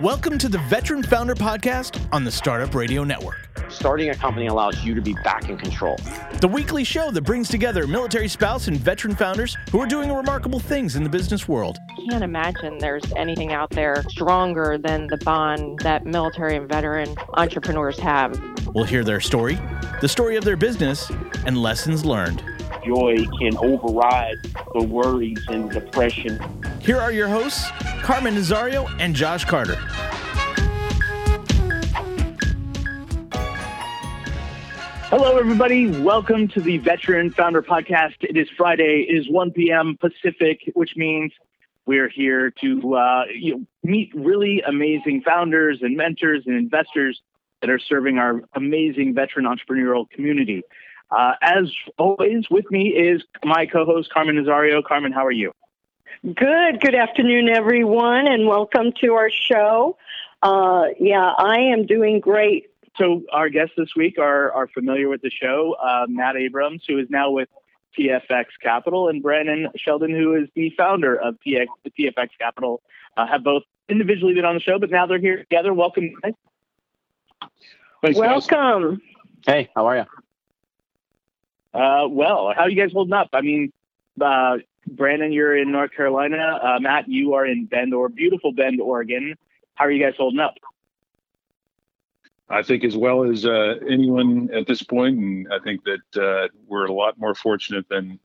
Welcome to the Veteran Founder Podcast on the Startup Radio Network. Starting a company allows you to be back in control. The weekly show that brings together military spouse and veteran founders who are doing remarkable things in the business world. Can't imagine there's anything out there stronger than the bond that military and veteran entrepreneurs have. We'll hear their story, the story of their business, and lessons learned. Joy can override the worries and depression. Here are your hosts, Carmen Nazario and Josh Carter. Hello, everybody. Welcome to the Veteran Founder Podcast. It is Friday. It is 1 p.m. Pacific, which means we're here to uh, you know, meet really amazing founders and mentors and investors that are serving our amazing veteran entrepreneurial community. Uh, as always, with me is my co-host Carmen Nazario. Carmen, how are you? Good. Good afternoon, everyone, and welcome to our show. Uh, yeah, I am doing great. So our guests this week are are familiar with the show. Uh, Matt Abrams, who is now with TFX Capital, and Brandon Sheldon, who is the founder of TX, TFX Capital, uh, have both individually been on the show, but now they're here together. Welcome. Guys. Thanks, welcome. Guys. Hey, how are you? Uh, well, how are you guys holding up? I mean, uh, Brandon, you're in North Carolina. Uh, Matt, you are in Bend, or beautiful Bend, Oregon. How are you guys holding up? I think as well as uh, anyone at this point, and I think that uh, we're a lot more fortunate than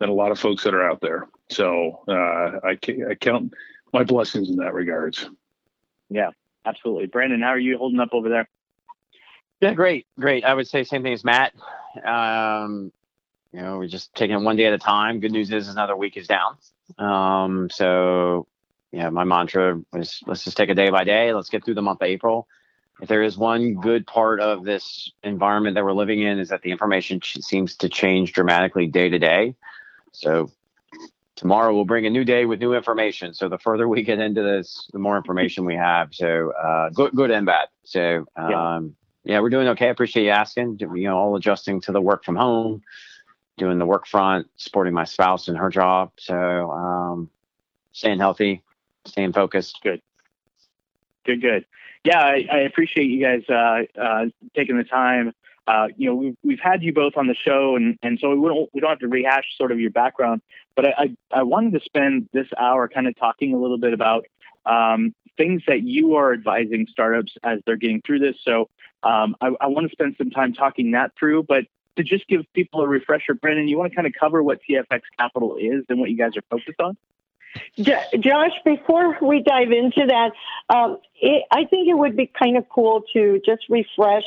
than a lot of folks that are out there. So uh, I, I count my blessings in that regards. Yeah, absolutely. Brandon, how are you holding up over there? Yeah, great, great. I would say same thing as Matt. Um, you know, we're just taking it one day at a time. Good news is another week is down. Um, so yeah, my mantra is let's just take a day by day. Let's get through the month of April. If there is one good part of this environment that we're living in is that the information ch- seems to change dramatically day to day. So tomorrow we'll bring a new day with new information. So the further we get into this, the more information we have. So uh, good, good and bad. So um, yeah. we're doing okay. I appreciate you asking. You know, all adjusting to the work from home, doing the work front, supporting my spouse and her job. So um, staying healthy, staying focused. Good. Good, good. Yeah, I, I appreciate you guys uh, uh, taking the time. Uh, you know, we've, we've had you both on the show, and, and so we don't we don't have to rehash sort of your background. But I, I, I wanted to spend this hour kind of talking a little bit about um, things that you are advising startups as they're getting through this. So um, I, I want to spend some time talking that through. But to just give people a refresher, Brandon, you want to kind of cover what TFX Capital is and what you guys are focused on? Josh, before we dive into that, um, it, I think it would be kind of cool to just refresh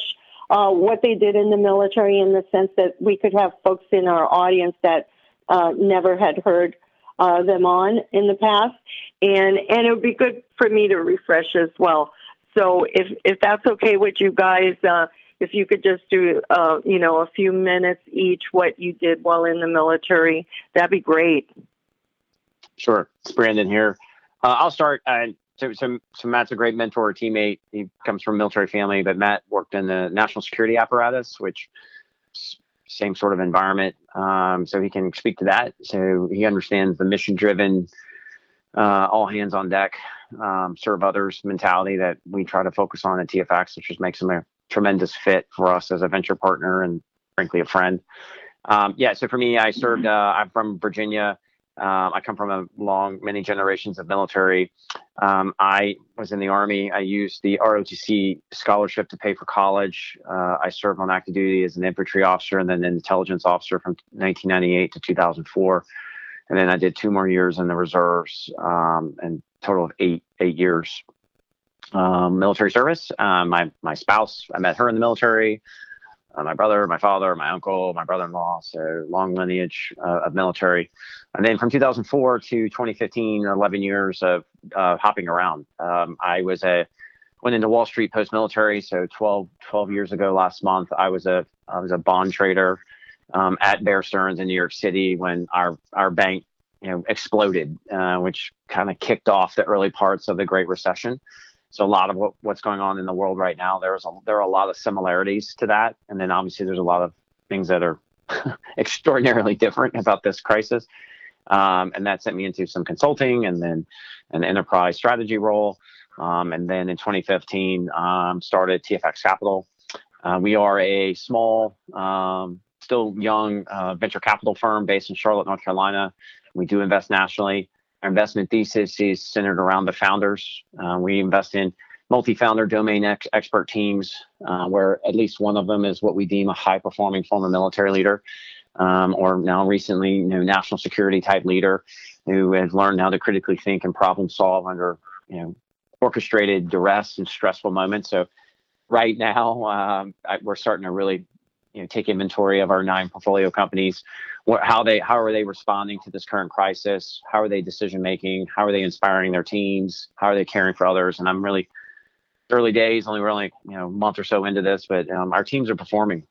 uh, what they did in the military in the sense that we could have folks in our audience that uh, never had heard uh, them on in the past, and and it would be good for me to refresh as well. So if if that's okay with you guys, uh, if you could just do uh, you know a few minutes each what you did while in the military, that'd be great. Sure. It's Brandon here. Uh, I'll start. Uh, so, so, so, Matt's a great mentor, teammate. He comes from a military family, but Matt worked in the national security apparatus, which same sort of environment. Um, so he can speak to that. So he understands the mission driven, uh, all hands on deck, um, serve others mentality that we try to focus on at TFX, which just makes him a tremendous fit for us as a venture partner and frankly a friend. Um, yeah. So for me, I served, uh, I'm from Virginia. Um, I come from a long, many generations of military. Um, I was in the Army. I used the ROTC scholarship to pay for college. Uh, I served on active duty as an infantry officer and then an intelligence officer from 1998 to 2004. And then I did two more years in the reserves, um, and total of eight eight years um, military service. Um, my my spouse, I met her in the military uh, my brother, my father, my uncle, my brother-in-law. So long lineage uh, of military. And then from 2004 to 2015, 11 years of uh, hopping around. Um, I was a went into Wall Street post-military. So 12 12 years ago last month, I was a I was a bond trader um, at Bear Stearns in New York City when our our bank you know exploded, uh, which kind of kicked off the early parts of the Great Recession. So a lot of what, what's going on in the world right now, there's a, there are a lot of similarities to that, and then obviously there's a lot of things that are extraordinarily different about this crisis. Um, and that sent me into some consulting and then an enterprise strategy role. Um, and then in 2015, um, started TFX Capital. Uh, we are a small, um, still young uh, venture capital firm based in Charlotte, North Carolina. We do invest nationally. Our investment thesis is centered around the founders. Uh, we invest in multi-founder domain ex- expert teams, uh, where at least one of them is what we deem a high-performing former military leader, um, or now recently, you know, national security type leader who has learned how to critically think and problem solve under, you know, orchestrated duress and stressful moments. So, right now, um, I, we're starting to really, you know, take inventory of our nine portfolio companies. What, how they, how are they responding to this current crisis? How are they decision making? How are they inspiring their teams? How are they caring for others? And I'm really early days. Only we're only you know a month or so into this, but um, our teams are performing,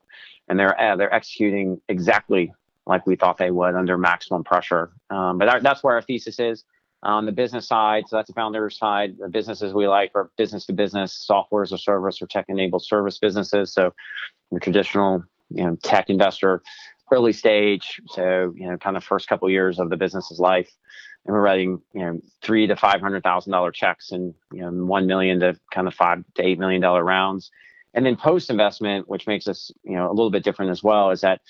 and they're uh, they're executing exactly like we thought they would under maximum pressure. Um, but our, that's where our thesis is on the business side. So that's the founder side. The businesses we like are business to business, software as a service, or tech enabled service businesses. So the traditional you know tech investor, early stage. So you know kind of first couple years of the business's life and we're writing you know three to five hundred thousand dollar checks and you know one million to kind of five to eight million dollar rounds and then post investment which makes us you know a little bit different as well is that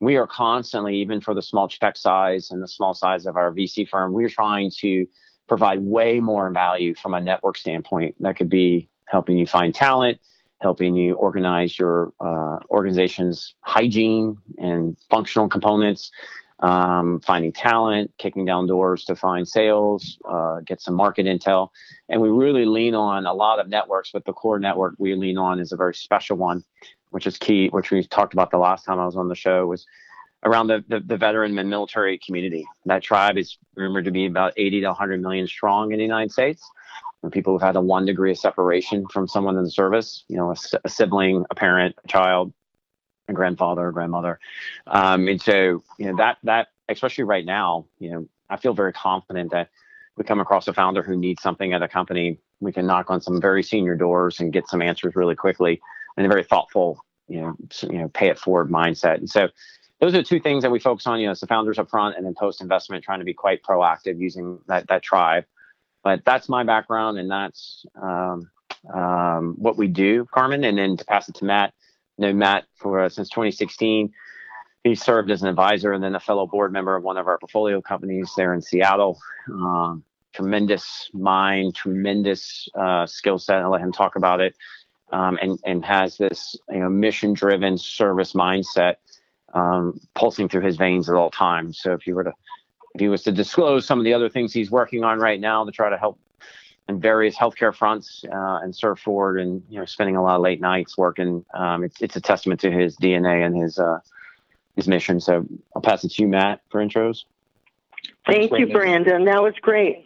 we are constantly even for the small check size and the small size of our vc firm we're trying to provide way more value from a network standpoint that could be helping you find talent helping you organize your uh, organization's hygiene and functional components um, finding talent, kicking down doors to find sales, uh, get some market intel. And we really lean on a lot of networks, but the core network we lean on is a very special one, which is key, which we talked about the last time I was on the show, was around the, the, the veteran and military community. That tribe is rumored to be about 80 to 100 million strong in the United States. And people who've had a one degree of separation from someone in the service, you know, a, a sibling, a parent, a child, a grandfather a grandmother. Um, and so, you know, that, that, especially right now, you know, I feel very confident that we come across a founder who needs something at a company, we can knock on some very senior doors and get some answers really quickly and a very thoughtful, you know, you know, pay it forward mindset. And so those are two things that we focus on, you know, the founders up front and then post investment, trying to be quite proactive using that, that tribe. But that's my background and that's um, um, what we do, Carmen. And then to pass it to Matt, know Matt for uh, since 2016. He served as an advisor and then a fellow board member of one of our portfolio companies there in Seattle. Um, tremendous mind, tremendous uh, skill set. I'll let him talk about it. Um, and and has this you know mission driven service mindset um, pulsing through his veins at all times. So if you were to if he was to disclose some of the other things he's working on right now to try to help in various healthcare fronts uh, and serve forward and you know spending a lot of late nights working. Um, it's it's a testament to his DNA and his uh, his mission. So I'll pass it to you, Matt, for intros. Thank you, Brandon. That was great.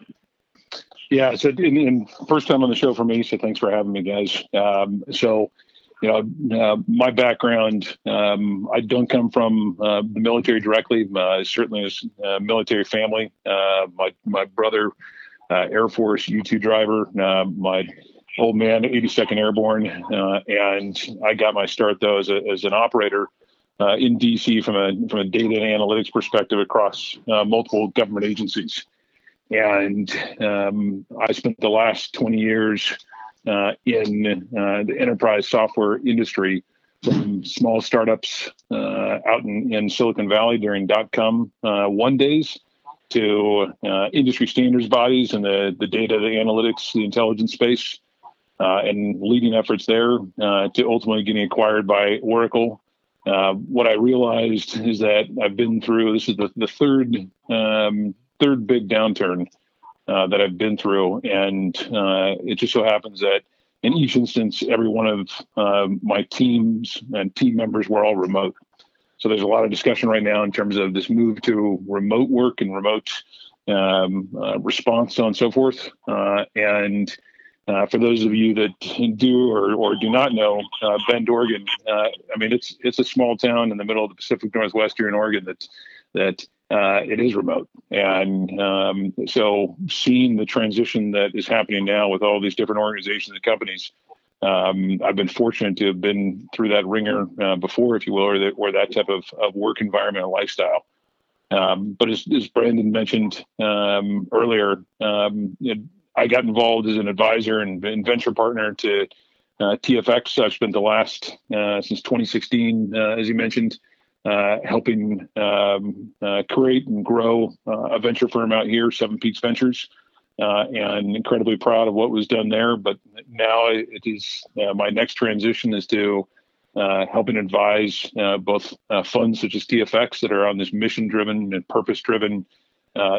Yeah, so in, in, first time on the show for me, so thanks for having me, guys. Um, so, you know, uh, my background, um, I don't come from uh, the military directly. Uh, certainly a uh, military family. Uh, my my brother uh, Air Force U-2 driver. Uh, my old man, 82nd Airborne, and I got my start though as, a, as an operator in DC from a from a data and analytics perspective across multiple government agencies. And um, I spent the last 20 years uh, in the enterprise software industry, from small startups out in, in Silicon Valley during dot com one days to uh, industry standards bodies and the, the data, the analytics, the intelligence space, uh, and leading efforts there uh, to ultimately getting acquired by Oracle. Uh, what I realized is that I've been through this is the, the third um, third big downturn uh, that I've been through, and uh, it just so happens that in each instance, every one of my teams and team members were all remote. So there's a lot of discussion right now in terms of this move to remote work and remote um, uh, response, so on and so forth. Uh, and uh, for those of you that do or, or do not know, uh, Bend, Oregon, uh, I mean, it's it's a small town in the middle of the Pacific Northwest here in Oregon that that uh, it is remote. And um, so seeing the transition that is happening now with all these different organizations and companies um, I've been fortunate to have been through that ringer uh, before, if you will, or that, or that type of, of work environment and lifestyle. Um, but as, as, Brandon mentioned um, earlier, um, I got involved as an advisor and, and venture partner to uh, TFX. I've spent the last uh, since 2016, uh, as you mentioned, Uh, helping um, uh, create and grow uh, a venture firm out here, Seven Peaks Ventures. Uh, and incredibly proud of what was done there. But now it is my next transition is to helping advise both funds such as TFX that are on this mission-driven and purpose-driven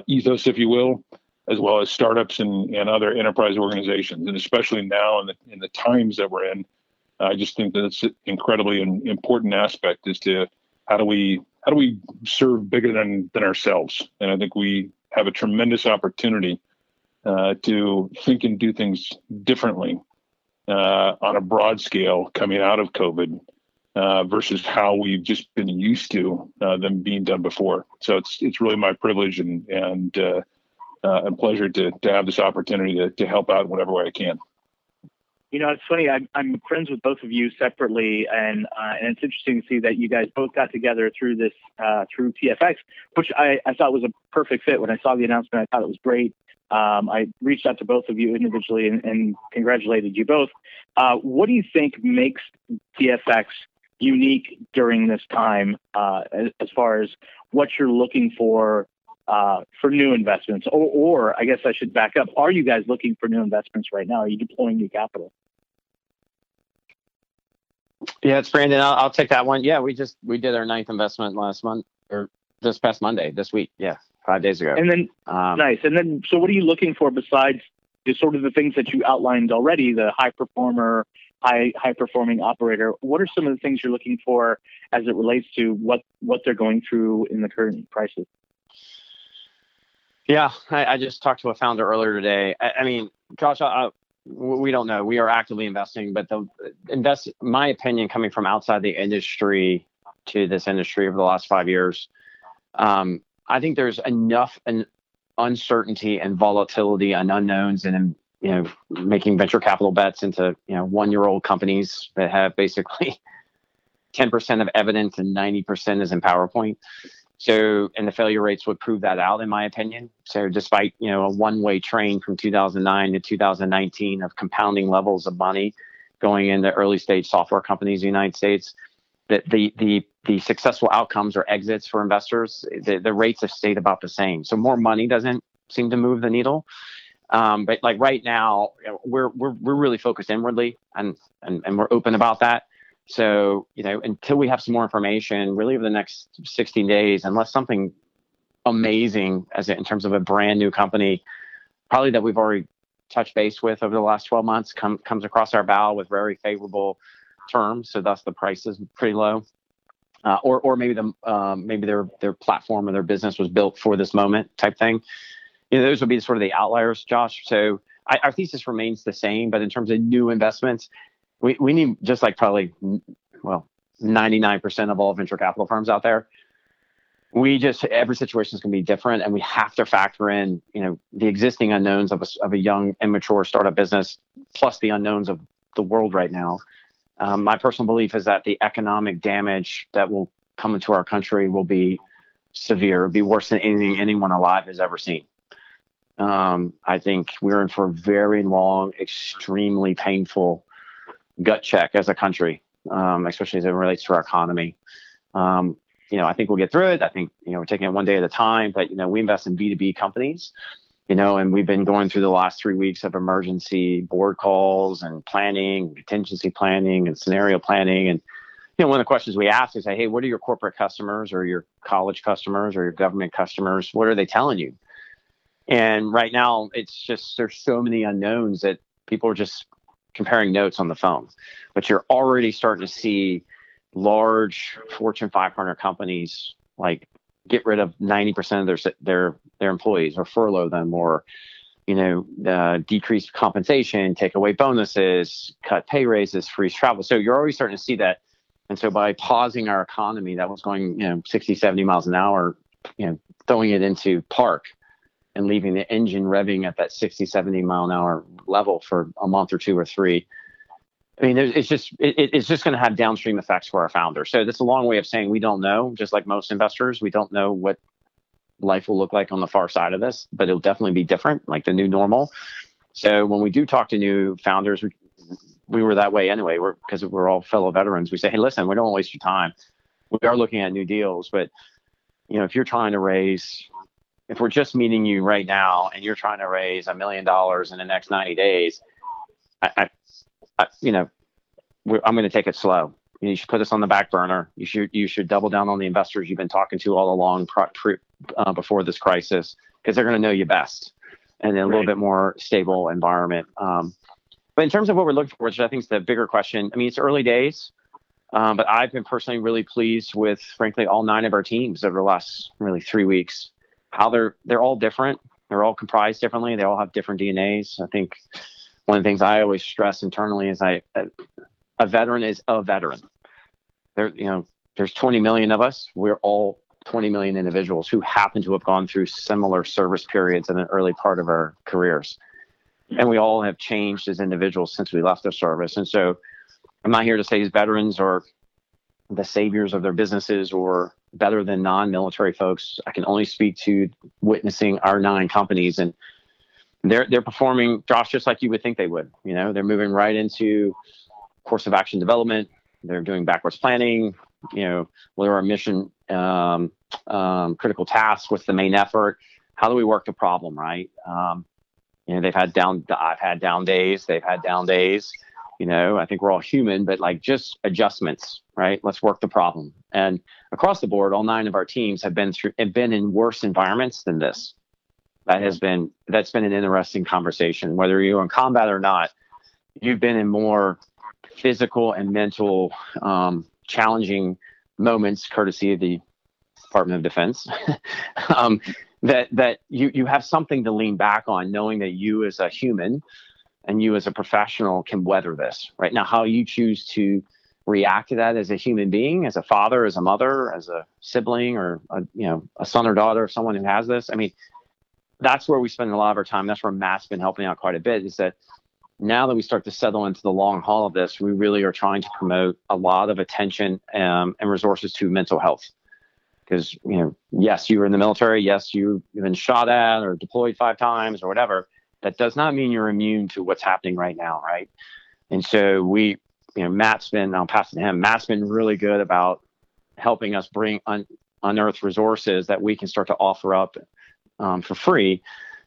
ethos, if you will, as well as startups and, and other enterprise organizations. And especially now in the, in the times that we're in, I just think that it's an incredibly important aspect is to how do we how do we serve bigger than than ourselves? And I think we have a tremendous opportunity uh, to think and do things differently uh, on a broad scale coming out of COVID uh, versus how we've just been used to uh, them being done before. So it's it's really my privilege and and uh, uh, and pleasure to to have this opportunity to to help out in whatever way I can. You know, it's funny. I'm, I'm friends with both of you separately, and uh, and it's interesting to see that you guys both got together through this uh, through TFX, which I, I thought was a perfect fit. When I saw the announcement, I thought it was great. Um, I reached out to both of you individually and, and congratulated you both. Uh, what do you think makes TFX unique during this time, uh, as, as far as what you're looking for uh, for new investments? Or, or I guess I should back up. Are you guys looking for new investments right now? Are you deploying new capital? Yeah, it's Brandon. I'll, I'll take that one. Yeah, we just we did our ninth investment last month or this past Monday, this week. Yeah, five days ago. And then um, nice. And then so what are you looking for besides the sort of the things that you outlined already, the high performer, high high performing operator? What are some of the things you're looking for as it relates to what what they're going through in the current crisis? Yeah, I, I, just talked to a founder earlier today. I, I mean, Josh, I, we don't know. We are actively investing, but the invest, my opinion, coming from outside the industry to this industry over the last five years, um, I think there's enough an uncertainty and volatility and unknowns, and you know, making venture capital bets into you know one-year-old companies that have basically 10% of evidence and 90% is in PowerPoint. So, and the failure rates would prove that out, in my opinion. So, despite you know a one-way train from 2009 to 2019 of compounding levels of money going into early-stage software companies in the United States, the the the, the successful outcomes or exits for investors, the, the rates have stayed about the same. So, more money doesn't seem to move the needle. Um, but like right now, we're we're we're really focused inwardly, and and and we're open about that. So, you know, until we have some more information, really over the next 16 days, unless something amazing as in terms of a brand new company, probably that we've already touched base with over the last 12 months come, comes across our bow with very favorable terms. So thus the price is pretty low. Uh, or, or maybe the um, maybe their their platform or their business was built for this moment type thing. You know, those would be sort of the outliers, Josh. So I, our thesis remains the same, but in terms of new investments, we, we need just like probably well 99% of all venture capital firms out there. We just every situation is going to be different and we have to factor in you know the existing unknowns of a, of a young immature startup business plus the unknowns of the world right now. Um, my personal belief is that the economic damage that will come into our country will be severe will be worse than anything anyone alive has ever seen. Um, i think we're in for a very long extremely painful gut check as a country, um, especially as it relates to our economy. Um, you know, I think we'll get through it. I think, you know, we're taking it one day at a time, but, you know, we invest in B2B companies, you know, and we've been going through the last three weeks of emergency board calls and planning, contingency planning and scenario planning. And, you know, one of the questions we ask is, hey, what are your corporate customers or your college customers or your government customers? What are they telling you? And right now, it's just there's so many unknowns that people are just comparing notes on the phone. But you're already starting to see large Fortune 500 companies like get rid of 90% of their their their employees or furlough them or you know uh, decrease compensation, take away bonuses, cut pay raises, freeze travel. So you're already starting to see that. And so by pausing our economy that was going you know 60, 70 miles an hour, you know throwing it into park and leaving the engine revving at that 60, 70 mile an hour level for a month or two or three. I mean, it's just it, it's just going to have downstream effects for our founders. So that's a long way of saying we don't know. Just like most investors, we don't know what life will look like on the far side of this, but it'll definitely be different, like the new normal. So when we do talk to new founders, we, we were that way anyway. We're because we're all fellow veterans. We say, hey, listen, we don't waste your time. We are looking at new deals, but you know, if you're trying to raise, if we're just meeting you right now and you're trying to raise a million dollars in the next 90 days, I, I, I you know, I'm going to take it slow. You should put this on the back burner. You should you should double down on the investors you've been talking to all along pre, uh, before this crisis because they're going to know you best and in a right. little bit more stable environment. Um, but in terms of what we're looking for, which I think is the bigger question, I mean, it's early days, um, but I've been personally really pleased with, frankly, all nine of our teams over the last really three weeks. How they're they're all different. They're all comprised differently. They all have different DNAs. I think one of the things I always stress internally is I a veteran is a veteran. There, you know, there's 20 million of us. We're all 20 million individuals who happen to have gone through similar service periods in an early part of our careers. And we all have changed as individuals since we left the service. And so I'm not here to say these veterans are the saviors of their businesses or better than non-military folks. I can only speak to witnessing our nine companies and they're they're performing Josh just like you would think they would. You know, they're moving right into course of action development. They're doing backwards planning. You know, what are our mission um, um, critical tasks? What's the main effort? How do we work the problem right? Um, you know, they've had down. I've had down days. They've had down days. You know, I think we're all human, but like just adjustments, right? Let's work the problem. And across the board, all nine of our teams have been through have been in worse environments than this. That has been that's been an interesting conversation. Whether you're in combat or not, you've been in more physical and mental um, challenging moments, courtesy of the Department of Defense, um, that that you you have something to lean back on, knowing that you as a human and you as a professional can weather this. Right now, how you choose to react to that as a human being, as a father, as a mother, as a sibling, or a, you know a son or daughter of someone who has this. I mean, that's where we spend a lot of our time. That's where Matt's been helping out quite a bit. Is that now that we start to settle into the long haul of this, we really are trying to promote a lot of attention um, and resources to mental health. Because, you know, yes, you were in the military. Yes, you've been shot at or deployed five times or whatever. That does not mean you're immune to what's happening right now, right? And so we, you know, Matt's been, I'll pass it to him. Matt's been really good about helping us bring un, unearth resources that we can start to offer up um, for free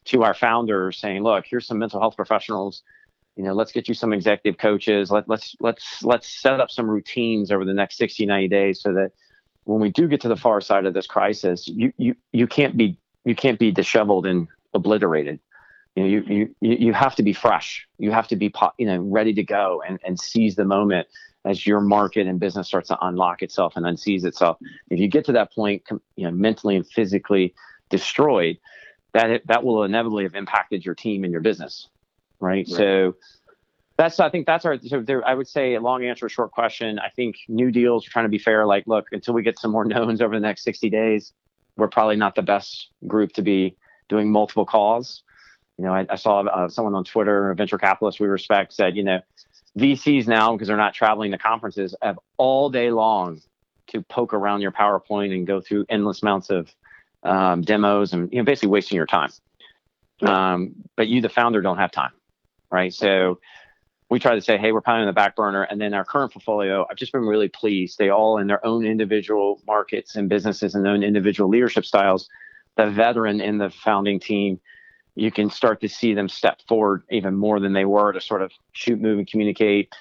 to our founders saying, look, here's some mental health professionals you know let's get you some executive coaches Let, let's let's let's set up some routines over the next 60 90 days so that when we do get to the far side of this crisis you you you can't be you can't be disheveled and obliterated you know you you you have to be fresh you have to be you know ready to go and and seize the moment as your market and business starts to unlock itself and unseize itself if you get to that point you know mentally and physically destroyed that that will inevitably have impacted your team and your business right? right. So that's I think that's our so there I would say a long answer, short question. I think new deals are trying to be fair. Like, look, until we get some more knowns over the next 60 days, we're probably not the best group to be doing multiple calls. You know, I, I saw uh, someone on Twitter, a venture capitalist we respect, said, you know, VCs now because they're not traveling to conferences have all day long to poke around your PowerPoint and go through endless amounts of um, demos and you know basically wasting your time. Um, but you, the founder, don't have time right? So we try to say, hey, we're on the back burner. And then our current portfolio, I've just been really pleased. They all in their own individual markets and businesses and own individual leadership styles. The veteran in the founding team, you can start to see them step forward even more than they were to sort of shoot, move, and communicate,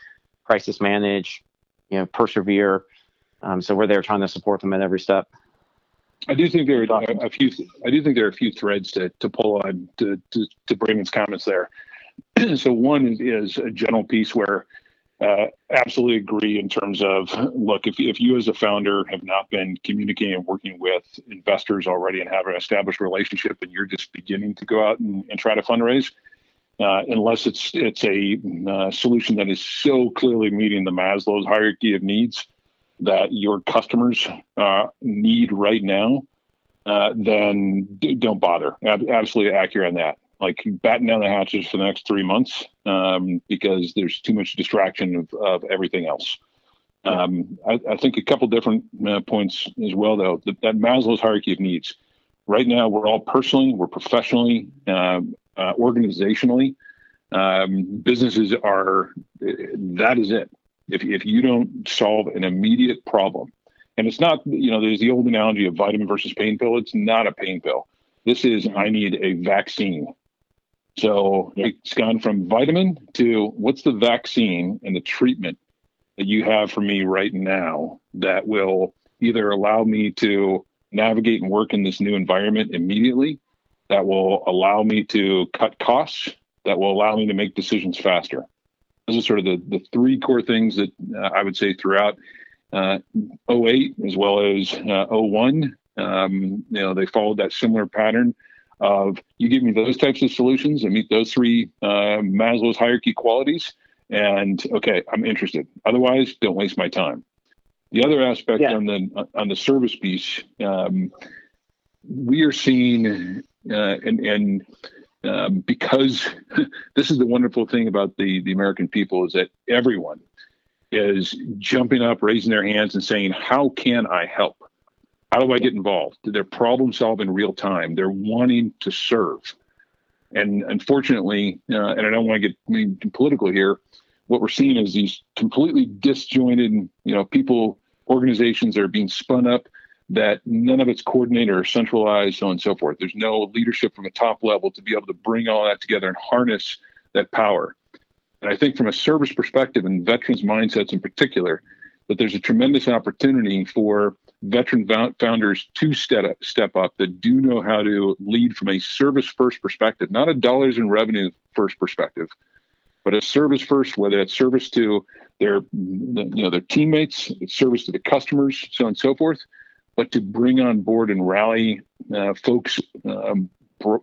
crisis manage, you know, persevere. Um, so we're there trying to support them at every step. I do think there are a few. I do think there are a few threads to to pull on to to, to Brandon's comments there. so one is, is, a general piece where uh, absolutely agree in terms of look if, if you as a founder have not been communicating and working with investors already and have an established relationship and you're just beginning to go out and, and try to fundraise uh, unless it's it's a uh, solution that is so clearly meeting the Maslow's hierarchy of needs that your customers uh, need right now, uh, then don't bother. absolutely accurate on that like batten down the hatches for the next three months um, because there's too much distraction of, of everything else. Um, I, I, think a couple different uh, points as well, though. That, that, Maslow's hierarchy of needs. Right now, we're all personally, we're professionally, uh, uh, organizationally um, businesses are that is it. If if you don't solve an immediate problem, and it's not you know there's the old analogy of vitamin versus pain pill. It's not a pain pill. This is I need a vaccine. So yeah. it's gone from vitamin to what's the vaccine and the treatment that you have for me right now that will either allow me to navigate and work in this new environment immediately, that will allow me to cut costs, that will allow me to make decisions faster. Those are sort of the, the three core things that uh, I would say throughout uh, 08 as well as uh, 01. Um, you know, they followed that similar pattern of you give me those types of solutions and meet those three uh, Maslow's hierarchy qualities, and okay, I'm interested. Otherwise, don't waste my time. The other aspect yeah. on the on the service piece, um, we are seeing, uh, and and um, because this is the wonderful thing about the the American people is that everyone is jumping up, raising their hands, and saying, "How can I help? How do I get involved?" They're problem solving real time. They're wanting to serve, and unfortunately, uh, and I don't want to get political here. What we're seeing is these completely disjointed, you know, people organizations that are being spun up that none of it's coordinated or centralized, so on and so forth. There's no leadership from a top level to be able to bring all that together and harness that power. And I think from a service perspective and veterans mindsets in particular, that there's a tremendous opportunity for veteran founders to step up, step up that do know how to lead from a service first perspective, not a dollars in revenue first perspective, but a service first, whether it's service to their you know their teammates, service to the customers, so on and so forth, but to bring on board and rally uh, folks um,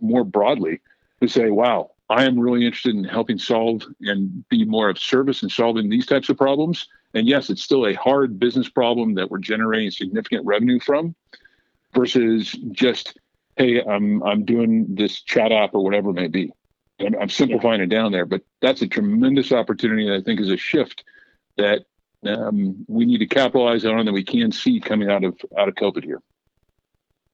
more broadly to say, "Wow, I am really interested in helping solve and be more of service in solving these types of problems." And yes, it's still a hard business problem that we're generating significant revenue from, versus just, "Hey, I'm I'm doing this chat app or whatever it may be." I'm, I'm simplifying yeah. it down there, but that's a tremendous opportunity. That I think is a shift that um, we need to capitalize on that we can see coming out of out of COVID here.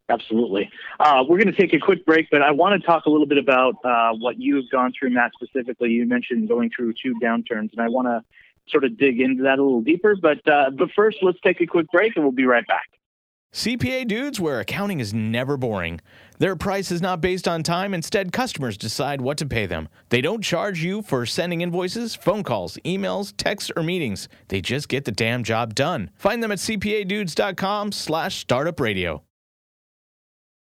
Absolutely. Uh, we're going to take a quick break, but I want to talk a little bit about uh, what you've gone through, Matt, specifically. You mentioned going through two downturns, and I want to sort of dig into that a little deeper. But uh, but first, let's take a quick break, and we'll be right back. CPA dudes, where accounting is never boring. Their price is not based on time. Instead, customers decide what to pay them. They don't charge you for sending invoices, phone calls, emails, texts, or meetings. They just get the damn job done. Find them at cpadudes.com slash startup radio.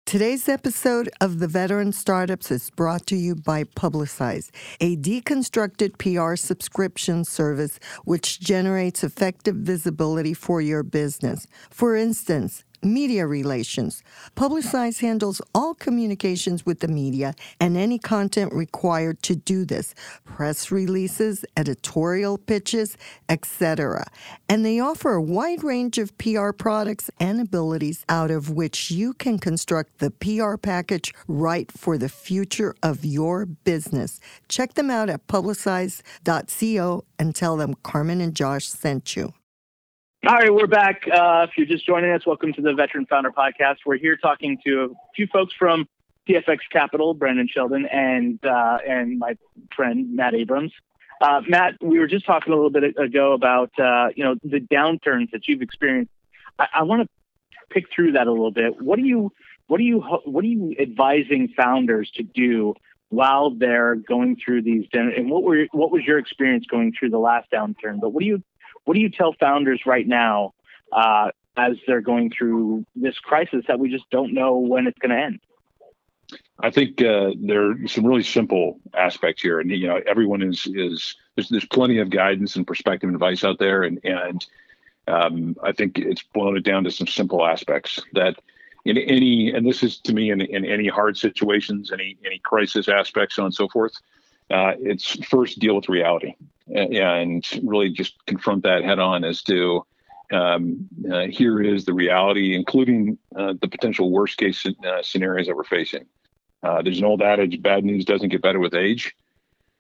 Today's episode of The Veteran Startups is brought to you by Publicize, a deconstructed PR subscription service which generates effective visibility for your business. For instance, media relations. Publicize handles all communications with the media and any content required to do this press releases, editorial pitches, etc. And they offer a wide range of PR products and abilities out of which you can construct the PR package right for the future of your business. Check them out at publicize.co and tell them Carmen and Josh sent you. All right, we're back. Uh, if you're just joining us, welcome to the Veteran Founder Podcast. We're here talking to a few folks from TFX Capital, Brandon Sheldon, and uh, and my friend Matt Abrams. Uh, Matt, we were just talking a little bit ago about uh, you know the downturns that you've experienced. I, I want to pick through that a little bit. What are you what are you what are you advising founders to do while they're going through these? And what were what was your experience going through the last downturn? But what do you what do you tell founders right now uh, as they're going through this crisis that we just don't know when it's going to end? I think uh, there are some really simple aspects here, and you know, everyone is is there's, there's plenty of guidance and perspective and advice out there, and and um, I think it's blown it down to some simple aspects that in any and this is to me in, in any hard situations, any any crisis aspects, so on and so forth. Uh, it's first deal with reality and really just confront that head on as to um, uh, here is the reality, including uh, the potential worst case uh, scenarios that we're facing. Uh, there's an old adage: bad news doesn't get better with age.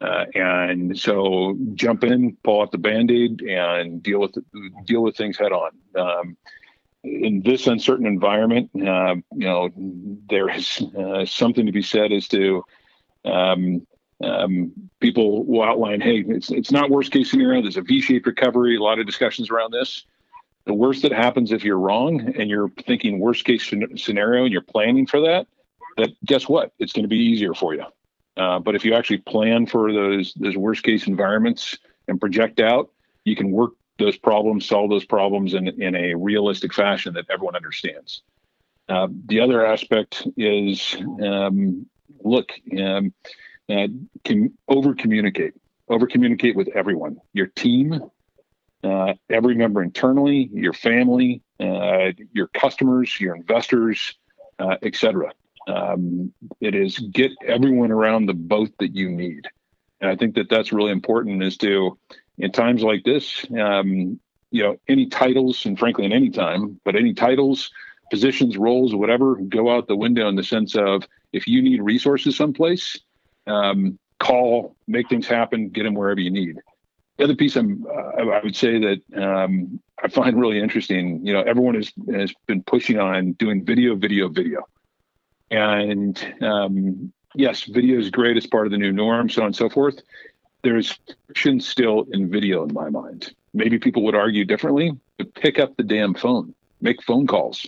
Uh, and so jump in, pull out the band-aid, and deal with deal with things head on. Um, in this uncertain environment, uh, you know, there is something to be said as to um, um, people will outline, hey, it's it's not worst case scenario. There's a V-shaped recovery. A lot of discussions around this. The worst that happens if you're wrong and you're thinking worst case scenario and you're planning for that, that guess what? It's going to be easier for you. Uh, but if you actually plan for those those worst case environments and project out, you can work those problems, solve those problems in in a realistic fashion that everyone understands. Uh, the other aspect is um, look, um, uh, can over communicate, over communicate with everyone, your team, uh, every member internally, your family, uh, your customers, your investors, uh, etc. Um, it is get everyone around the boat that you need, and I think that that's really important. Is to in times like this, um, you know, any titles, and frankly, in any time, but any titles, positions, roles, whatever, go out the window in the sense of if you need resources someplace, um, call, make things happen, get them wherever you need. The other piece I'm, uh, I would say that um, I find really interesting, you know, everyone has, has been pushing on doing video, video, video. And um, yes, video is great as part of the new norm, so on and so forth. There's friction still in video in my mind. Maybe people would argue differently, but pick up the damn phone, make phone calls.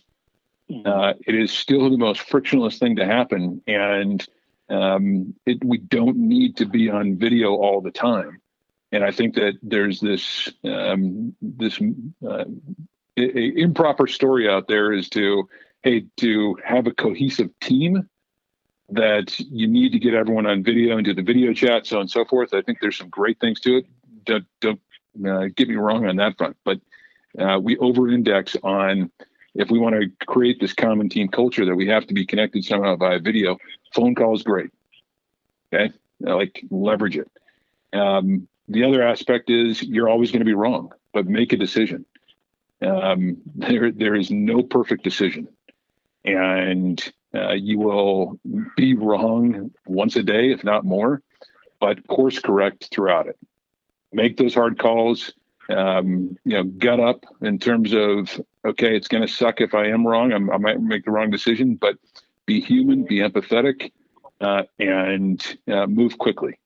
Hmm. Uh, it is still the most frictionless thing to happen. And um, it, we don't need to be on video all the time. And I think that there's this um, this uh, a, a improper story out there is to hey to have a cohesive team that you need to get everyone on video and do the video chat so on and so forth. I think there's some great things to it. Don't, don't uh, get me wrong on that front, but uh, we over-index on if we want to create this common team culture that we have to be connected somehow via video, phone call is great. Okay, like leverage it. Um, the other aspect is you're always going to be wrong, but make a decision. Um, there, there is no perfect decision, and uh, you will be wrong once a day, if not more, but course correct throughout it. Make those hard calls um, you know, gut up in terms of okay, it's going to suck if I am wrong. I'm, i might make the wrong decision, but be human, be empathetic, uh, and uh, move quickly.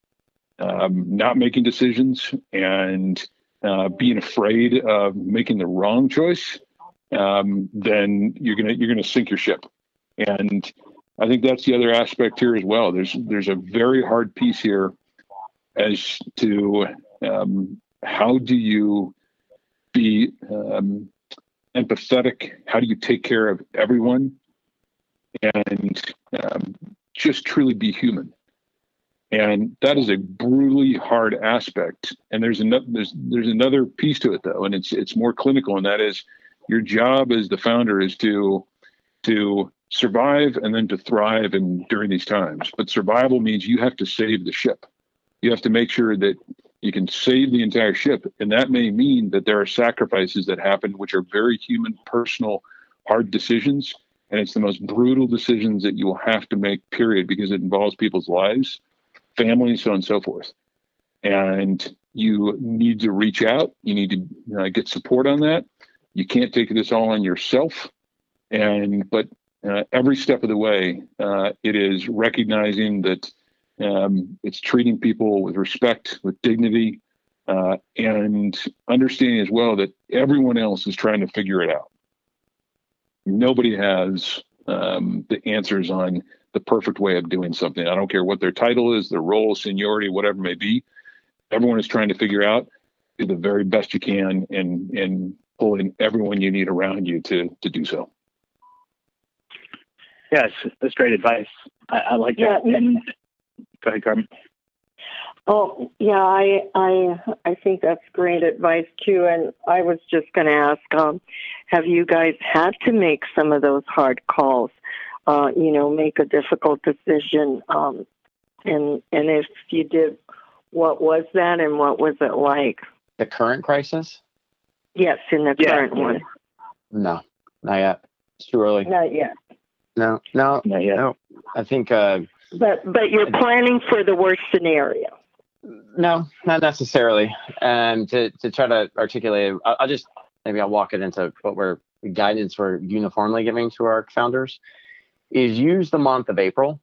Um, not making decisions and uh, being afraid of making the wrong choice, um, then you're gonna you're gonna sink your ship. And I think that's the other aspect here as well. There's there's a very hard piece here as to um, how do you be um, empathetic? How do you take care of everyone? And um, just truly be human. And that is a brutally hard aspect. And there's another there's there's another piece to it though, and it's it's more clinical, and that is your job as the founder is to to survive and then to thrive and during these times. But survival means you have to save the ship. You have to make sure that you can save the entire ship. And that may mean that there are sacrifices that happen, which are very human, personal, hard decisions. And it's the most brutal decisions that you will have to make, period, because it involves people's lives, families, so on and so forth. And you need to reach out. You need to get support on that. You can't take this all on yourself. And, but uh, every step of the way, uh, it is recognizing that um, it's treating people with respect, with dignity, uh, and understanding as well that everyone else is trying to figure it out. Nobody has um, the answers on the perfect way of doing something. I don't care what their title is, their role, seniority, whatever it may be. Everyone is trying to figure out do the very best you can and and pull in everyone you need around you to to do so. Yes, that's great advice. I, I like that. And Go ahead, Carmen. Oh yeah, I I I think that's great advice too. And I was just going to ask, um, have you guys had to make some of those hard calls? Uh, you know, make a difficult decision. Um, and and if you did, what was that, and what was it like? The current crisis. Yes, in the yeah. current one. No, not yet. It's too early. Not yet. No, no, not yet. No, I think. Uh, but but you're planning for the worst scenario. No, not necessarily. And to, to try to articulate, I'll, I'll just maybe I'll walk it into what we're guidance we're uniformly giving to our founders is use the month of April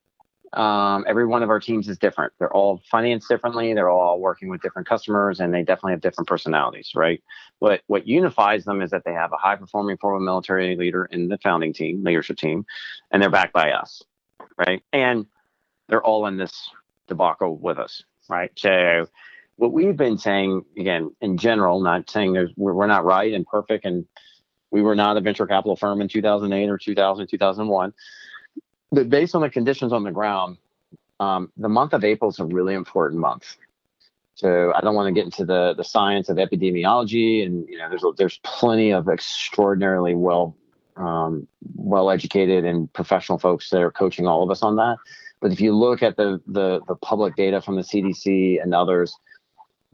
um, every one of our teams is different. They're all financed differently. They're all working with different customers, and they definitely have different personalities, right? What what unifies them is that they have a high performing former military leader in the founding team, leadership team, and they're backed by us, right? And they're all in this debacle with us, right? So what we've been saying again in general, not saying there's we're, not right and perfect, and we were not a venture capital firm in 2008 or 2000, 2001 but based on the conditions on the ground, um, the month of April is a really important month. So I don't want to get into the the science of epidemiology, and you know, there's there's plenty of extraordinarily well um, well educated and professional folks that are coaching all of us on that. But if you look at the the the public data from the CDC and others,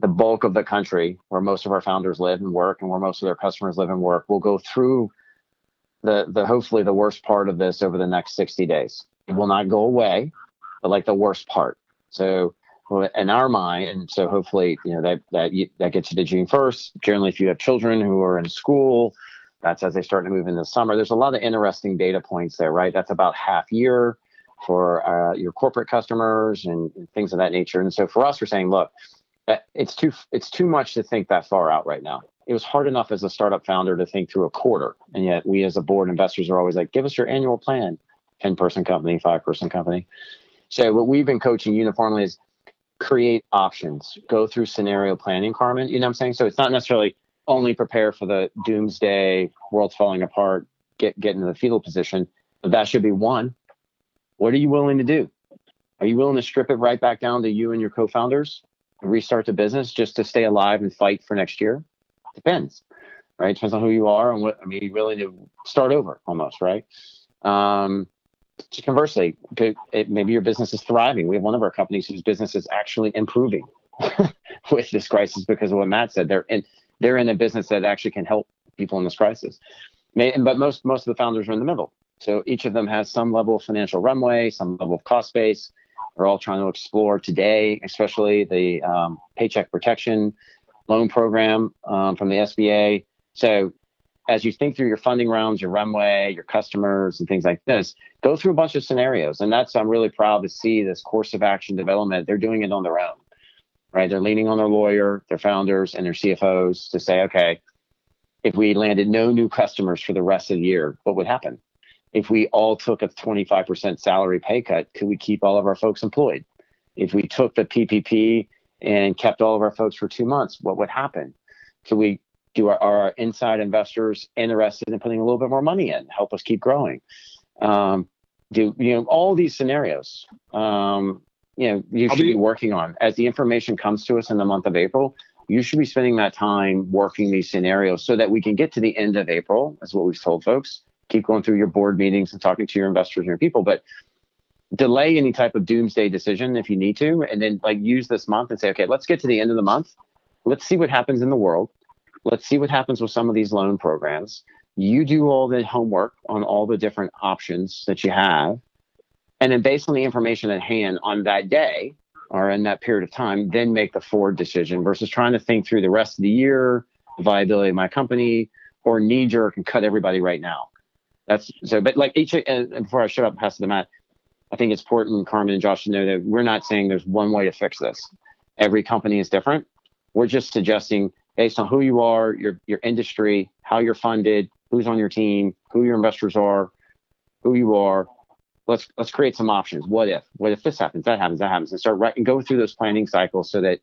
the bulk of the country, where most of our founders live and work, and where most of their customers live and work, will go through the the hopefully the worst part of this over the next 60 days. It will not go away, but like the worst part. So in our mind, and so hopefully you know that that that gets you to June 1st. Generally, if you have children who are in school, that's as they start to move into summer. There's a lot of interesting data points there, right? That's about half year for uh, your corporate customers and, things of that nature. And so for us, we're saying, look, uh, it's too it's too much to think that far out right now it was hard enough as a startup founder to think through a quarter. And yet we as a board investors are always like, give us your annual plan, 10 person company, five person company. So what we've been coaching uniformly is create options, go through scenario planning, Carmen. You know what I'm saying? So it's not necessarily only prepare for the doomsday, world's falling apart, get get into the fetal position. That should be one. What are you willing to do? Are you willing to strip it right back down to you and your co-founders and restart the business just to stay alive and fight for next year? depends, right? Depends on who you are and what, I mean, you willing to start over almost, right? Um, conversely, maybe your business is thriving. We have one of our companies whose business is actually improving with this crisis because of what Matt said. They're in, they're in a business that actually can help people in this crisis. But most, most of the founders are in the middle. So each of them has some level of financial runway, some level of cost base. We're all trying to explore today, especially the um, paycheck protection loan program um, from the SBA. So as you think through your funding rounds, your runway, your customers, and things like this, go through a bunch of scenarios. And that's I'm really proud to see this course of action development. They're doing it on their own, right? They're leaning on their lawyer, their founders, and their CFOs to say, okay, if we landed no new customers for the rest of the year, what would happen? If we all took a 25% salary pay cut, could we keep all of our folks employed? If we took the PPP and kept all of our folks for two months, what would happen? So we do our, our inside investors interested in putting a little bit more money in, help us keep growing. Um, do you know all these scenarios? Um, you know, you should be, be working on as the information comes to us in the month of April. You should be spending that time working these scenarios so that we can get to the end of April. That's what we've told folks. Keep going through your board meetings and talking to your investors and your people, but delay any type of doomsday decision if you need to, and then like use this month and say, okay, let's get to the end of the month. Let's see what happens in the world. Let's see what happens with some of these loan programs. You do all the homework on all the different options that you have. And then based on the information at hand on that day or in that period of time, then make the forward decision versus trying to think through the rest of the year, the viability of my company, or knee jerk and cut everybody right now. That's so, but like each, and before I shut up, pass to the Matt, I think it's important, Carmen and Josh, to know that we're not saying there's one way to fix this. Every company is different. We're just suggesting based on who you are, your your industry, how you're funded, who's on your team, who your investors are, who you are. Let's let's create some options. What if? What if this happens? That happens. That happens. And start right and go through those planning cycles so that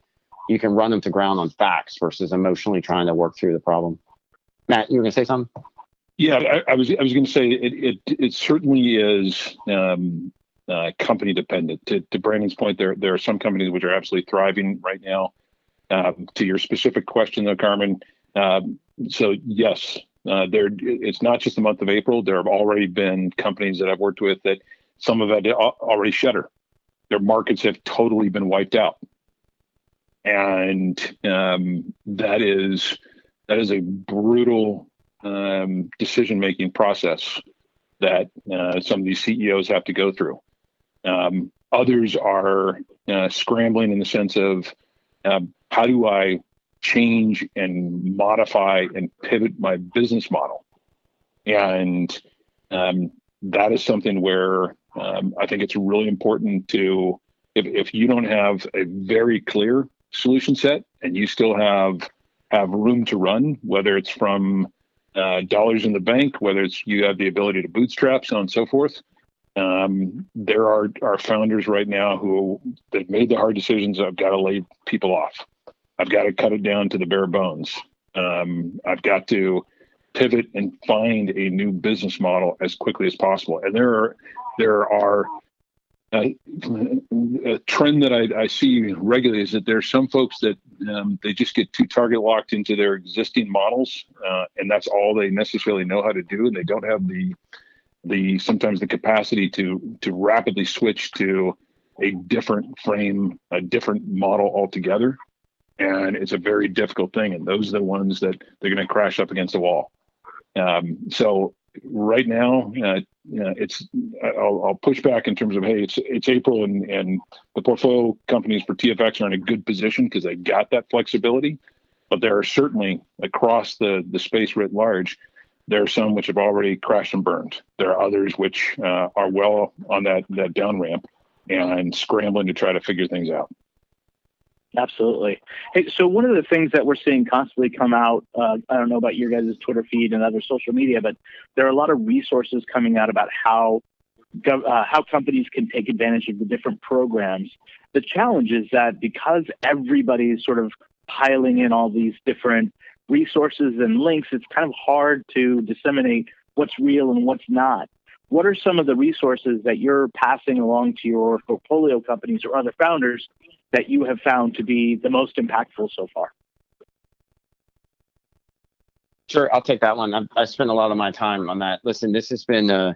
you can run them to ground on facts versus emotionally trying to work through the problem. Matt, you were going to say something? Yeah, I, I was. I was going to say it. It, it certainly is. Um, uh, company dependent. To, to Brandon's point, there there are some companies which are absolutely thriving right now. Um, to your specific question, though, Carmen, um, so yes, uh, there it's not just the month of April. There have already been companies that I've worked with that some of it already shutter. Their markets have totally been wiped out, and um, that is that is a brutal um, decision making process that uh, some of these CEOs have to go through. Um, others are uh, scrambling in the sense of um, how do I change and modify and pivot my business model? And um, that is something where Um, I think it's really important to if if you don't have a very clear solution set and you still have have room to run, whether it's from uh, dollars in the bank, whether it's you have the ability to bootstrap, so on and so forth. Um, there are are founders right now who they've made the hard decisions. I've got to lay people off. I've got to cut it down to the bare bones. Um, I've got to pivot and find a new business model as quickly as possible. And there are there are uh, a trend that I, I, see regularly is that there are some folks that um, they just get too target locked into their existing models, uh, and that's all they necessarily know how to do, and they don't have the the sometimes the capacity to to rapidly switch to a different frame, a different model altogether, and it's a very difficult thing. And those are the ones that they're going to crash up against the wall. Um, so right now, uh, it's I'll, I'll, push back in terms of hey, it's it's April and and the portfolio companies for TFX are in a good position because they got that flexibility. But there are certainly across the the space writ large, there are some which have already crashed and burned. There are others which uh, are well on that that down ramp and scrambling to try to figure things out. Absolutely. Hey, so one of the things that we're seeing constantly come out, uh, I don't know about your guys' Twitter feed and other social media, but there are a lot of resources coming out about how uh, how companies can take advantage of the different programs. The challenge is that because everybody's sort of piling in all these different resources and links, it's kind of hard to disseminate what's real and what's not. What are some of the resources that you're passing along to your portfolio companies or other founders that you have found to be the most impactful so far? Sure, I'll take that one. I've, I spent a lot of my time on that. Listen, this has been uh,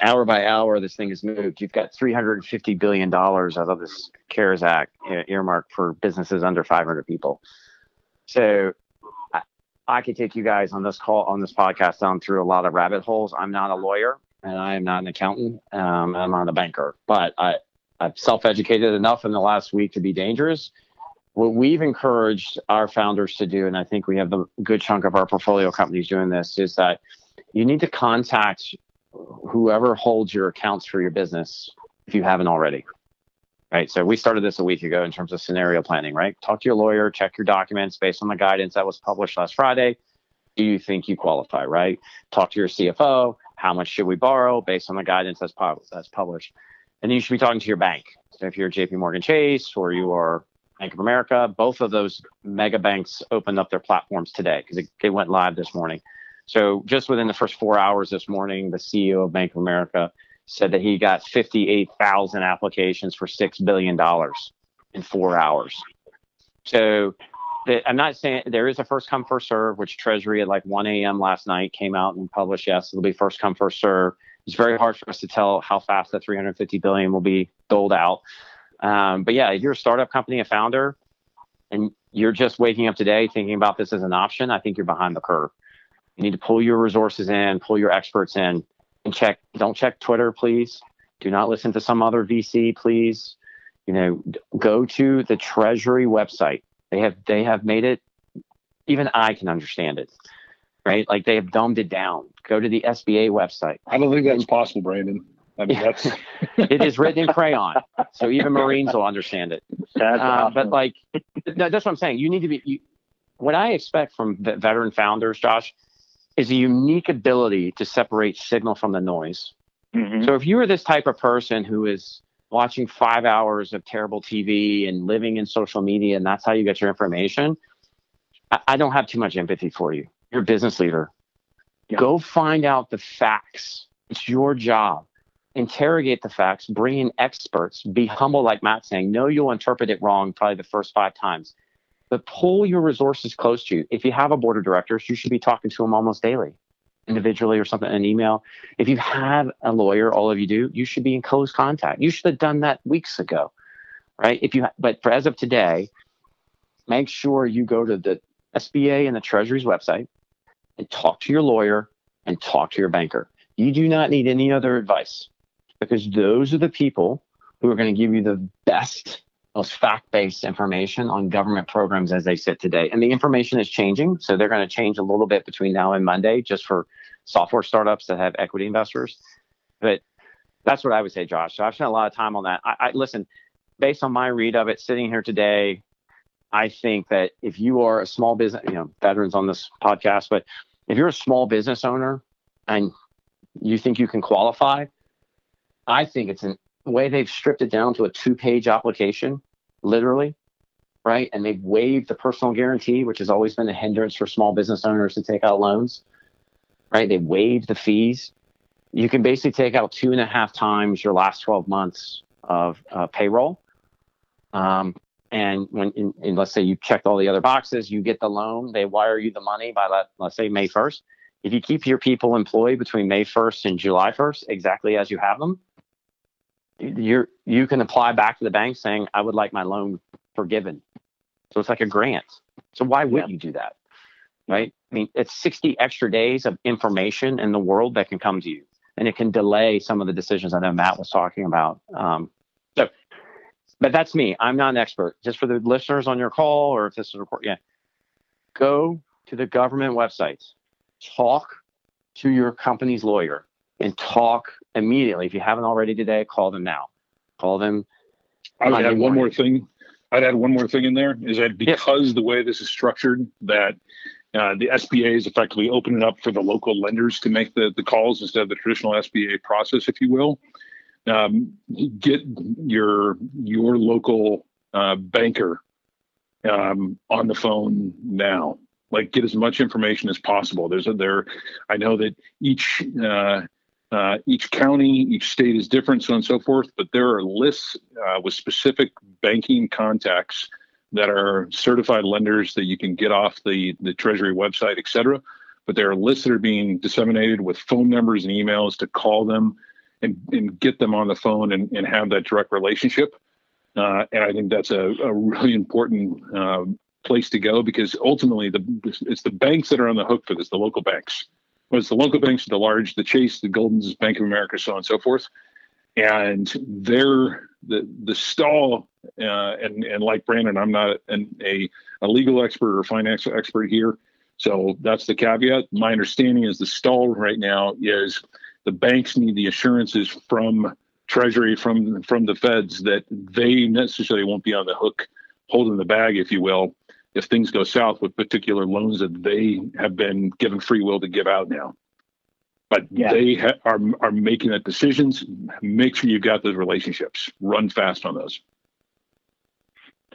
hour by hour. This thing has moved. You've got 350 billion dollars out of this CARES Act earmarked for businesses under 500 people. So I, I could take you guys on this call on this podcast down through a lot of rabbit holes. I'm not a lawyer and I am not an accountant. Um, I'm not a banker, but I, I've self-educated enough in the last week to be dangerous. What we've encouraged our founders to do, and I think we have a good chunk of our portfolio companies doing this, is that you need to contact whoever holds your accounts for your business if you haven't already. Right. So we started this a week ago in terms of scenario planning, right? Talk to your lawyer, check your documents based on the guidance that was published last Friday. Do you think you qualify, right? Talk to your CFO. How much should we borrow based on the guidance that's, that's published? And you should be talking to your bank. So if you're JP Morgan Chase or you are Bank of America, both of those mega banks opened up their platforms today because it went live this morning. So just within the first four hours this morning, the CEO of Bank of America said that he got 58,000 applications for $6 billion in four hours. So I'm not saying there is a first come, first serve, which Treasury at like 1 a.m. last night came out and published. Yes, it'll be first come, first serve. It's very hard for us to tell how fast that 350 billion will be doled out. Um, but yeah, if you're a startup company, a founder, and you're just waking up today thinking about this as an option, I think you're behind the curve. You need to pull your resources in, pull your experts in, and check. Don't check Twitter, please. Do not listen to some other VC, please. You know, go to the Treasury website. They have they have made it. Even I can understand it right? Like they have dumbed it down. Go to the SBA website. I don't think that's possible, Brandon. I mean, that's it is written in crayon, so even Marines will understand it. That's uh, awesome. But like, that's what I'm saying. You need to be. You, what I expect from veteran founders, Josh, is a unique ability to separate signal from the noise. Mm-hmm. So if you are this type of person who is watching five hours of terrible TV and living in social media, and that's how you get your information, I, I don't have too much empathy for you you're a business leader. Yeah. Go find out the facts. It's your job. Interrogate the facts, bring in experts, be humble, like Matt saying. Know you'll interpret it wrong probably the first five times, but pull your resources close to you. If you have a board of directors, you should be talking to them almost daily, individually or something, in an email. If you have a lawyer, all of you do, you should be in close contact. You should have done that weeks ago, right? If you, but for as of today, make sure you go to the SBA and the Treasury's website and talk to your lawyer and talk to your banker. You do not need any other advice because those are the people who are going to give you the best, most fact based information on government programs as they sit today. And the information is changing. So they're going to change a little bit between now and Monday just for software startups that have equity investors. But That's what I would say, Josh. So I've spent a lot of time on that. I, I listen, based on my read of it, sitting here today, I think that if you are a small business, you know, veterans on this podcast, but if you're a small business owner and you think you can qualify, I think it's a way they've stripped it down to a two page application, literally, right? And they've waived the personal guarantee, which has always been a hindrance for small business owners to take out loans, right? They waived the fees. You can basically take out two and a half times your last 12 months of uh, payroll. Um, and when, in, in, let's say you checked all the other boxes, you get the loan, they wire you the money by, let, let's say, May 1st. If you keep your people employed between May 1st and July 1st, exactly as you have them, you're you can apply back to the bank saying I would like my loan forgiven. So it's like a grant. So why would yeah. you do that? Right? I mean, it's 60 extra days of information in the world that can come to you, and it can delay some of the decisions I know Matt was talking about. Um, but that's me. I'm not an expert. Just for the listeners on your call, or if this is a report, yeah, go to the government websites, talk to your company's lawyer, and talk immediately. If you haven't already today, call them now. Call them. I would add one more thing. I'd add one more thing in there is that because the way this is structured, that uh, the SBA is effectively opening up for the local lenders to make the, the calls instead of the traditional SBA process, if you will. Um, get your your local uh, banker um, on the phone now. Like get as much information as possible. There's a there. I know that each uh, uh, each county, each state is different, so on and so forth. But there are lists uh, with specific banking contacts that are certified lenders that you can get off the the Treasury website, et cetera. But there are lists that are being disseminated with phone numbers and emails to call them and, and get them on the phone and, and have that direct relationship. Uh, and I think that's a, a really important uh, place to go because ultimately the it's the banks that are on the hook for this, the local banks was the local banks, the large, the Chase, the Goldman's, Bank of America, so on and so forth. And they're the the stall, uh, and and like Brandon, I'm not an, a a legal expert or financial expert here, so that's the caveat. My understanding is the stall right now is the banks need the assurances from Treasury, from from the Feds that they necessarily won't be on the hook, holding the bag, if you will, if things go south with particular loans that they have been given free will to give out now. But yeah. they ha- are are making that decisions. Make sure you've got those relationships. Run fast on those.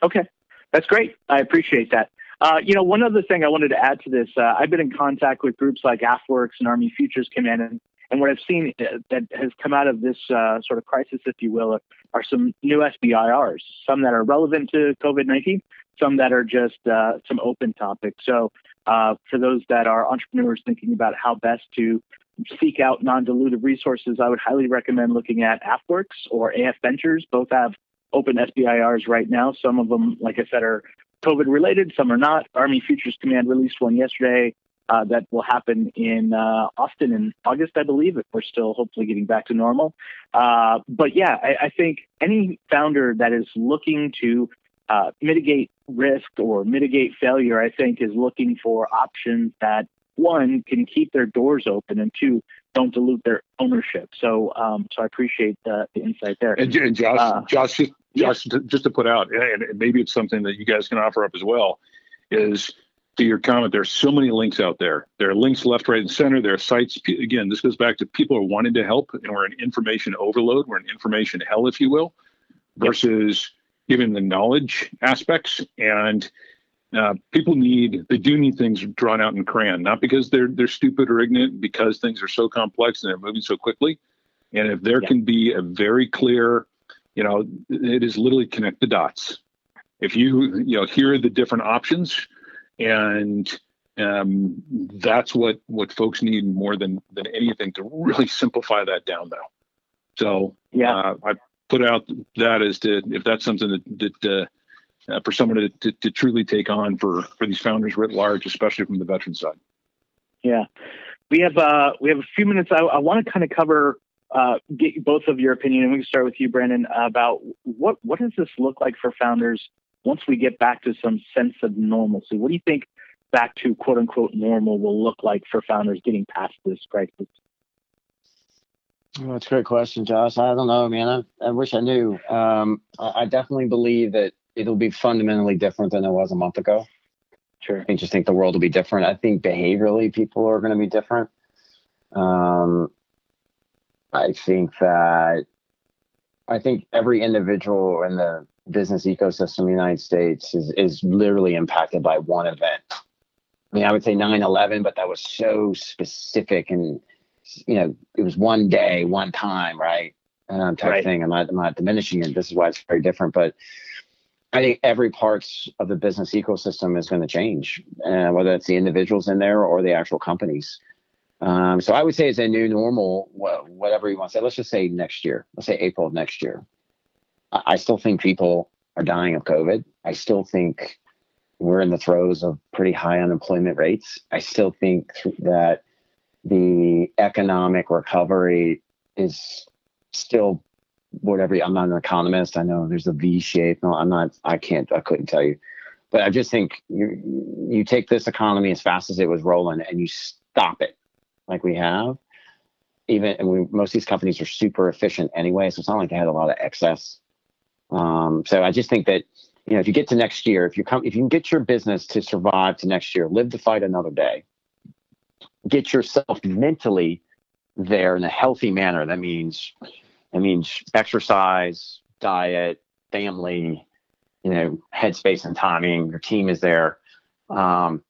Okay, that's great. I appreciate that. Uh, you know, one other thing I wanted to add to this, uh, I've been in contact with groups like AFWERX and Army Futures Command, and, and what I've seen uh, that has come out of this uh, sort of crisis, if you will, are, some new SBIRs, some that are relevant to COVID 19, some that are just uh, some open topics. So, uh, for those that are entrepreneurs thinking about how best to seek out non-dilutive resources, I would highly recommend looking at AFWERX or AF Ventures. Both have open SBIRs right now. Some of them, like I said, are COVID related. Some are not. Army Futures Command released one yesterday uh, that will happen in uh, Austin in August, I believe, if we're still hopefully getting back to normal. Uh, but yeah, I, I, think any founder that is looking to uh, mitigate risk or mitigate failure, I think, is looking for options that one can keep their doors open and two don't dilute their ownership. So, um, so I appreciate the, the insight there. And, and Josh, uh, Josh, just, Josh, yeah. just to put out, and maybe it's something that you guys can offer up as well, is to your comment. There's so many links out there. There are links left, right, and center. There are sites. Again, this goes back to people are wanting to help, and we're in information overload. We're in information hell, if you will, versus given the knowledge aspects and uh, people need they do need things drawn out in crayon not because they're they're stupid or ignorant because things are so complex and they're moving so quickly and if there yeah. can be a very clear you know it is literally connect the dots if you you know here are the different options and um, that's what what folks need more than than anything to really simplify that down though so yeah uh, i put out that as to if that's something that, that uh, uh, for someone to, to, to, truly take on for for these founders writ large, especially from the veteran side. Yeah, we have uh, we have a few minutes. I, I want to kind of cover uh, get both of your opinion, and we can start with you, Brandon, about what what does this look like for founders once we get back to some sense of normalcy? What do you think back to quote unquote normal will look like for founders getting past this crisis? Well, that's a great question, Josh. I don't know, man. I, I wish I knew. Um, I, I definitely believe that it'll be fundamentally different than it was a month ago. Sure. I just think the world will be different. I think behaviorally people are going to be different. Um, I think that I think every individual in the business ecosystem in the United States is is literally impacted by one event. I mean, I would say 9/11, but that was so specific and you know it was one day, one time, right? Um, type Right. thing. I'm not I'm not diminishing it. This is why it's very different, but I think every parts of the business ecosystem is going to change, uh, whether it's the individuals in there or the actual companies. Um, so I would say it's a new normal, whatever you want to say. Let's just say next year. Let's say April of next year. I, still think people are dying of COVID. I still think we're in the throes of pretty high unemployment rates. I still think that the economic recovery is still whatever. I'm not an economist. I know there's a V shape. No, I'm not. I can't. I couldn't tell you. But I just think you you take this economy as fast as it was rolling and you stop it like we have. Even and we, most of these companies are super efficient anyway, so it's not like they had a lot of excess. Um, so I just think that you know if you get to next year, if you come, if you can get your business to survive to next year, live to fight another day, get yourself mentally there in a healthy manner. That means that means exercise, diet, family, you know, headspace and timing. Your team is there. Um,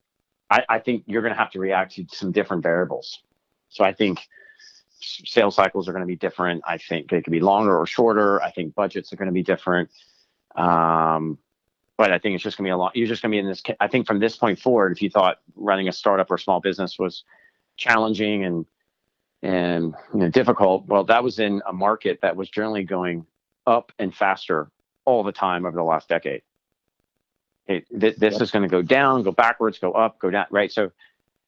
I, I think you're going to have to react to some different variables. So I think sales cycles are going to be different. I think they could be longer or shorter. I think budgets are going to be different. Um, but I think it's just going to be a lot. You're just going to be in this. I think from this point forward, if you thought running a startup or small business was challenging and and you know difficult, well, that was in a market that was generally going up and faster all the time over the last decade. It, th- this Yep. is going to go down, go backwards, go up, go down, right? So,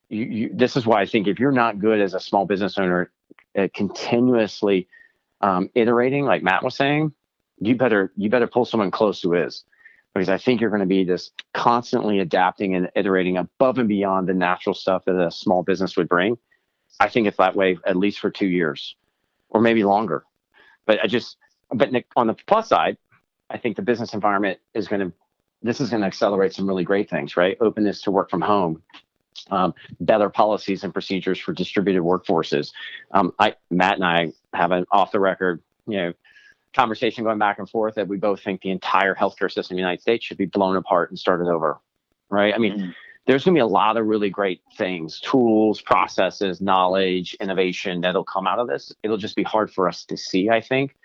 you, you, this is why I think if you're not good as a small business owner, at continuously um, iterating, like Matt was saying, you better you better pull someone close who is, because I think you're going to be this constantly adapting and iterating above and beyond the natural stuff that a small business would bring. I think it's that way at least for two years, or maybe longer. But I just, but Nick, on the plus side, I think the business environment is going to, this is going to accelerate some really great things, right? Openness to work from home, um, better policies and procedures for distributed workforces. Um, I, Matt and I have an off the record, you know, conversation going back and forth that we both think the entire healthcare system in the United States should be blown apart and started over, right? I mean, Mhm. there's going to be a lot of really great things, tools, processes, knowledge, innovation that'll come out of this. It'll just be hard for us to see, I think.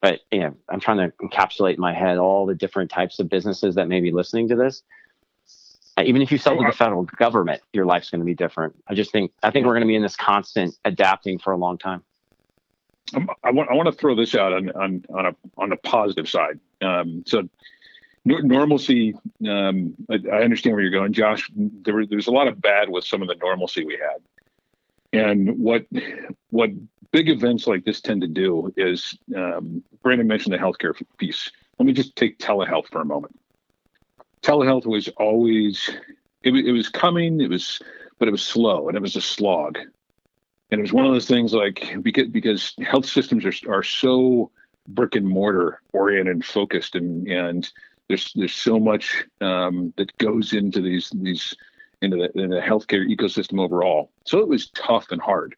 But you know, I'm trying to encapsulate in my head all the different types of businesses that may be listening to this. Uh, Even if you sell to the federal government, your life's going to be different. I just think I think we're going to be in this constant adapting for a long time. Um, I want I want to throw this out on on on a on a positive side. Um, so normalcy. Um, I, I understand where you're going, Josh. There were, there's a lot of bad with some of the normalcy we had, and what what big events like this tend to do is um, Brandon mentioned the healthcare piece. Let me just take telehealth for a moment. Telehealth was always it, it was coming. It was but it was slow and it was a slog and it was one of those things like because because health systems are are so brick and mortar oriented and focused and and there's there's so much um, that goes into these these into the, in the healthcare ecosystem overall. So it was tough and hard.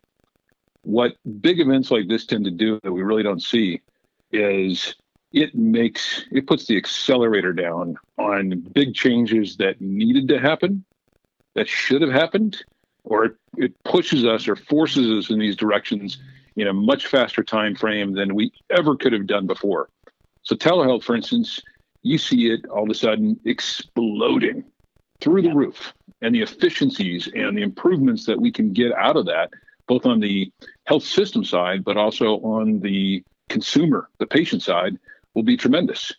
What big events like this tend to do that we really don't see is it makes it puts the accelerator down on big changes that needed to happen, that should have happened, or it, it pushes us or forces us in these directions in a much faster time frame than we ever could have done before. So telehealth, for instance, you see it all of a sudden exploding through the roof, and the efficiencies and the improvements that we can get out of that, both on the health system side, but also on the consumer, the patient side, will be tremendous.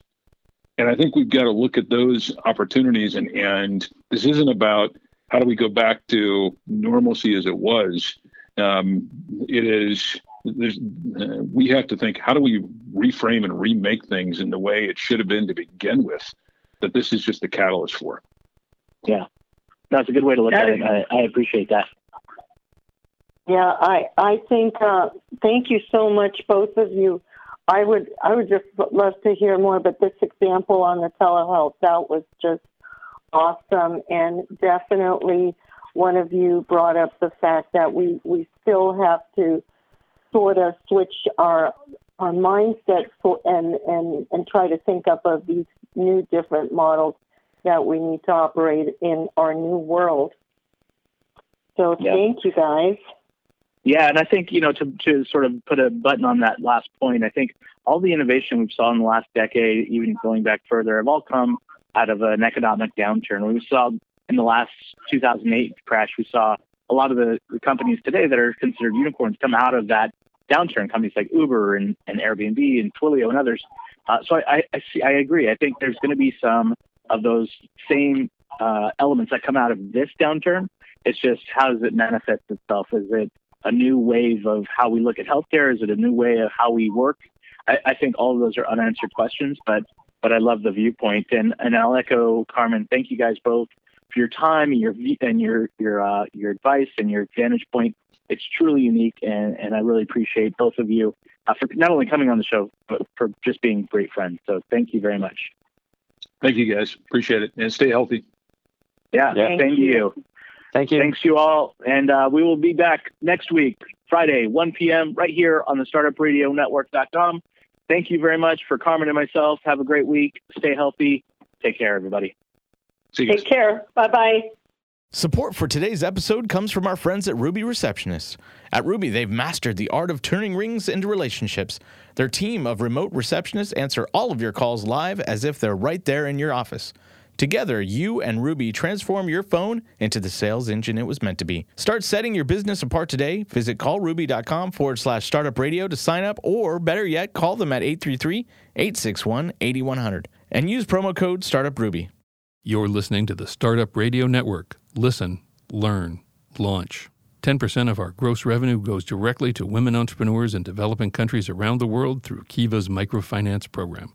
And I think we've got to look at those opportunities, and and this isn't about how do we go back to normalcy as it was. Um, it is there's uh, we have to think how do we reframe and remake things in the way it should have been to begin with. That this is just the catalyst for. Yeah. That's a good way to look That at it. I, I appreciate that. Yeah, I I think uh, thank you so much, both of you. I would I would just love to hear more, but this example on the telehealth that was just awesome, and definitely one of you brought up the fact that we we still have to sort of switch our our mindset for, and and and try to think up of these new different models that we need to operate in our new world. So Yeah. thank you guys. Yeah, and I think you know to to sort of put a button on that last point, I think all the innovation we've saw in the last decade, even going back further, have all come out of an economic downturn. We saw in the last 2008 crash, we saw a lot of the, companies today that are considered unicorns come out of that downturn. Companies like Uber and, and Airbnb and Twilio and others. Uh, so I, I, I see. I agree. I think there's going to be some of those same uh, elements that come out of this downturn. It's just how does it manifest itself? Is it a new wave of how we look at healthcare? Is it a new way of how we work? I, I think all of those are unanswered questions, but but I love the viewpoint, and and I'll echo Carmen. Thank you guys both for your time and your and your your uh, your advice and your vantage point. It's truly unique, and and I really appreciate both of you uh, for not only coming on the show, but for just being great friends. So thank you very much. Thank you guys. Appreciate it. And stay healthy. Yeah, Yeah. thank, Thank you. you. Thank you. Thanks you all, and uh, we will be back next week, Friday, 1 p.m. right here on the StartupRadioNetwork.com. Thank you very much for Carmen and myself. Have a great week. Stay healthy. Take care, everybody. See you guys. Take care. Bye bye. Support for today's episode comes from our friends at Ruby Receptionists. At Ruby, they've mastered the art of turning rings into relationships. Their team of remote receptionists answer all of your calls live as if they're right there in your office. Together, you and Ruby transform your phone into the sales engine it was meant to be. Start setting your business apart today. Visit callruby.com forward slash startup radio to sign up, or better yet, call them at 833 861 8100 and use promo code StartupRuby. You're listening to the Startup Radio Network. Listen, learn, launch. 10% of our gross revenue goes directly to women entrepreneurs in developing countries around the world through Kiva's microfinance program.